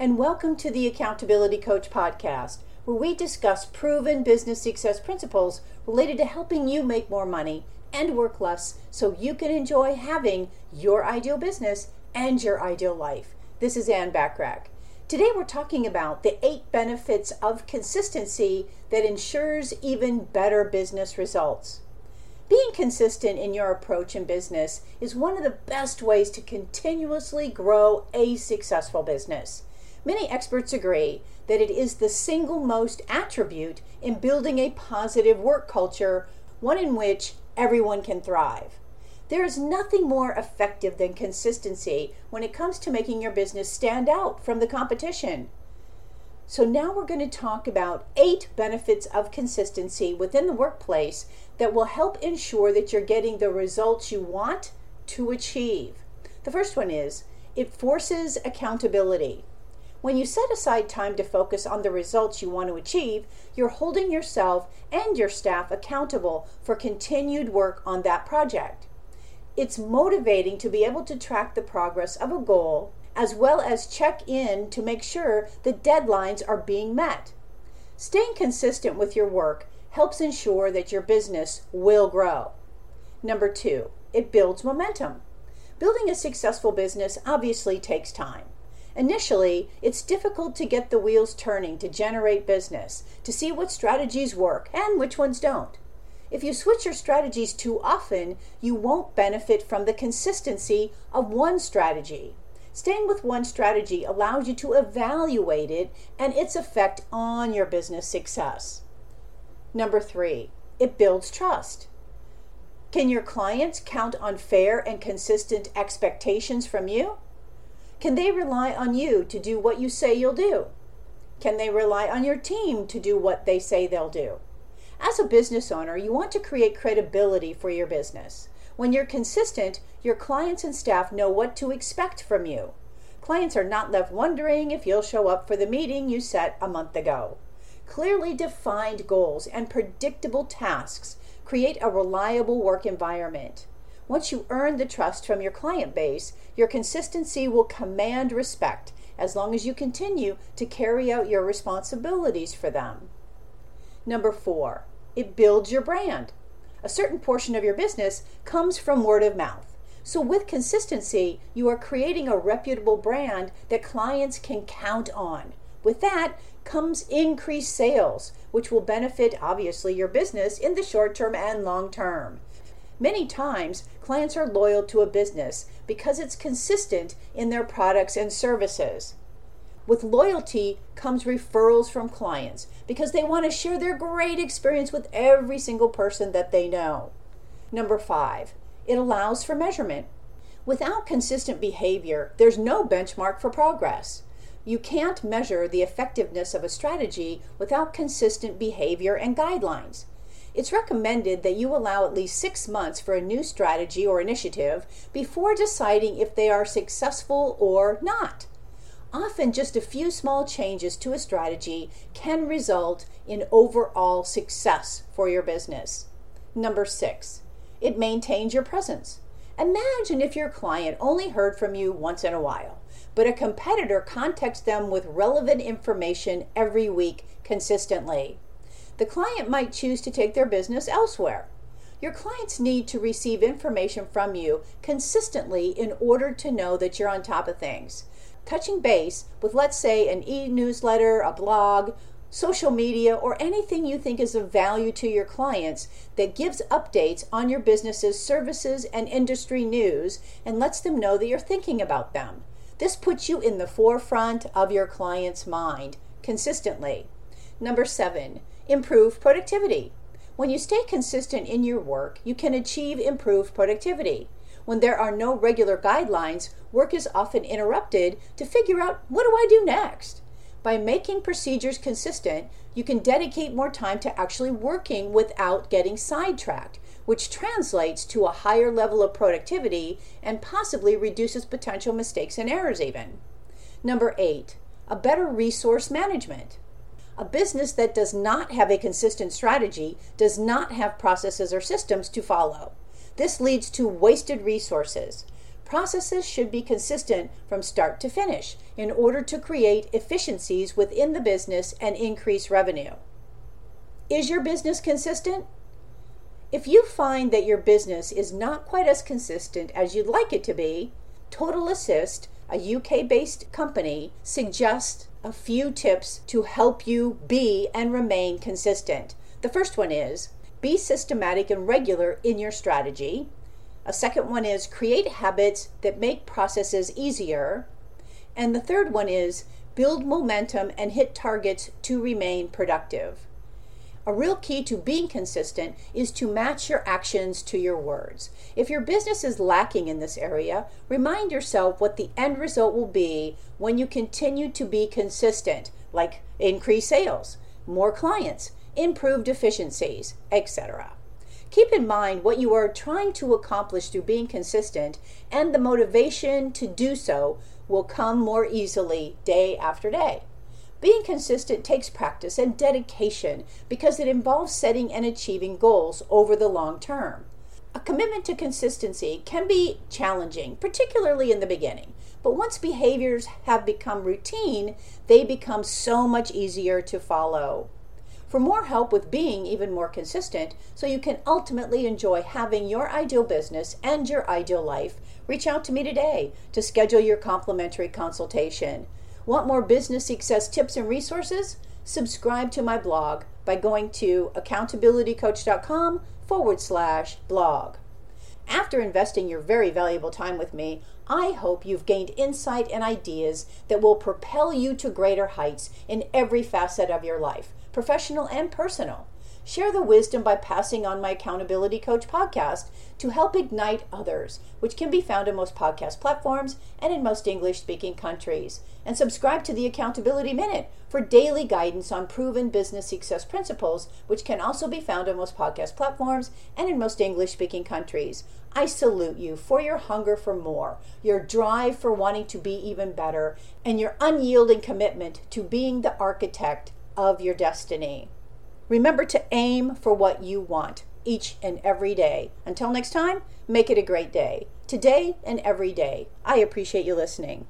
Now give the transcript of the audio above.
and welcome to the Accountability Coach podcast, where we discuss proven business success principles related to helping you make more money and work less so you can enjoy having your ideal business and your ideal life. This is Anne Bachrach. Today we're talking about the eight benefits of consistency that ensures even better business results. Being consistent in your approach in business is one of the best ways to continuously grow a successful business. Many experts agree that it is the single most attribute in building a positive work culture, one in which everyone can thrive. There is nothing more effective than consistency when it comes to making your business stand out from the competition. So, now we're going to talk about eight benefits of consistency within the workplace that will help ensure that you're getting the results you want to achieve. The first one is it forces accountability. When you set aside time to focus on the results you want to achieve, you're holding yourself and your staff accountable for continued work on that project. It's motivating to be able to track the progress of a goal as well as check in to make sure the deadlines are being met. Staying consistent with your work helps ensure that your business will grow. Number two, it builds momentum. Building a successful business obviously takes time. Initially, it's difficult to get the wheels turning to generate business, to see what strategies work and which ones don't. If you switch your strategies too often, you won't benefit from the consistency of one strategy. Staying with one strategy allows you to evaluate it and its effect on your business success. Number three, it builds trust. Can your clients count on fair and consistent expectations from you? Can they rely on you to do what you say you'll do? Can they rely on your team to do what they say they'll do? As a business owner, you want to create credibility for your business. When you're consistent, your clients and staff know what to expect from you. Clients are not left wondering if you'll show up for the meeting you set a month ago. Clearly defined goals and predictable tasks create a reliable work environment. Once you earn the trust from your client base, your consistency will command respect as long as you continue to carry out your responsibilities for them. Number four, it builds your brand a certain portion of your business comes from word of mouth. So, with consistency, you are creating a reputable brand that clients can count on. With that comes increased sales, which will benefit obviously your business in the short term and long term. Many times, clients are loyal to a business because it's consistent in their products and services. With loyalty comes referrals from clients because they want to share their great experience with every single person that they know. Number five, it allows for measurement. Without consistent behavior, there's no benchmark for progress. You can't measure the effectiveness of a strategy without consistent behavior and guidelines. It's recommended that you allow at least six months for a new strategy or initiative before deciding if they are successful or not. Often, just a few small changes to a strategy can result in overall success for your business. Number six, it maintains your presence. Imagine if your client only heard from you once in a while, but a competitor contacts them with relevant information every week consistently. The client might choose to take their business elsewhere. Your clients need to receive information from you consistently in order to know that you're on top of things touching base with, let's say, an e newsletter, a blog, social media, or anything you think is of value to your clients that gives updates on your business's services and industry news and lets them know that you're thinking about them. This puts you in the forefront of your client's mind consistently. Number seven, improve productivity. When you stay consistent in your work, you can achieve improved productivity. When there are no regular guidelines, work is often interrupted to figure out what do I do next? By making procedures consistent, you can dedicate more time to actually working without getting sidetracked, which translates to a higher level of productivity and possibly reduces potential mistakes and errors, even. Number eight, a better resource management. A business that does not have a consistent strategy does not have processes or systems to follow. This leads to wasted resources. Processes should be consistent from start to finish in order to create efficiencies within the business and increase revenue. Is your business consistent? If you find that your business is not quite as consistent as you'd like it to be, Total Assist, a UK based company, suggests a few tips to help you be and remain consistent. The first one is be systematic and regular in your strategy. A second one is create habits that make processes easier. And the third one is build momentum and hit targets to remain productive. A real key to being consistent is to match your actions to your words. If your business is lacking in this area, remind yourself what the end result will be when you continue to be consistent, like increased sales, more clients, improved efficiencies, etc. Keep in mind what you are trying to accomplish through being consistent, and the motivation to do so will come more easily day after day. Being consistent takes practice and dedication because it involves setting and achieving goals over the long term. A commitment to consistency can be challenging, particularly in the beginning, but once behaviors have become routine, they become so much easier to follow. For more help with being even more consistent, so you can ultimately enjoy having your ideal business and your ideal life, reach out to me today to schedule your complimentary consultation. Want more business success tips and resources? Subscribe to my blog by going to accountabilitycoach.com forward slash blog. After investing your very valuable time with me, I hope you've gained insight and ideas that will propel you to greater heights in every facet of your life, professional and personal. Share the wisdom by passing on my Accountability Coach podcast to help ignite others, which can be found in most podcast platforms and in most English speaking countries. And subscribe to the Accountability Minute for daily guidance on proven business success principles, which can also be found on most podcast platforms and in most English speaking countries. I salute you for your hunger for more, your drive for wanting to be even better, and your unyielding commitment to being the architect of your destiny. Remember to aim for what you want each and every day. Until next time, make it a great day. Today and every day. I appreciate you listening.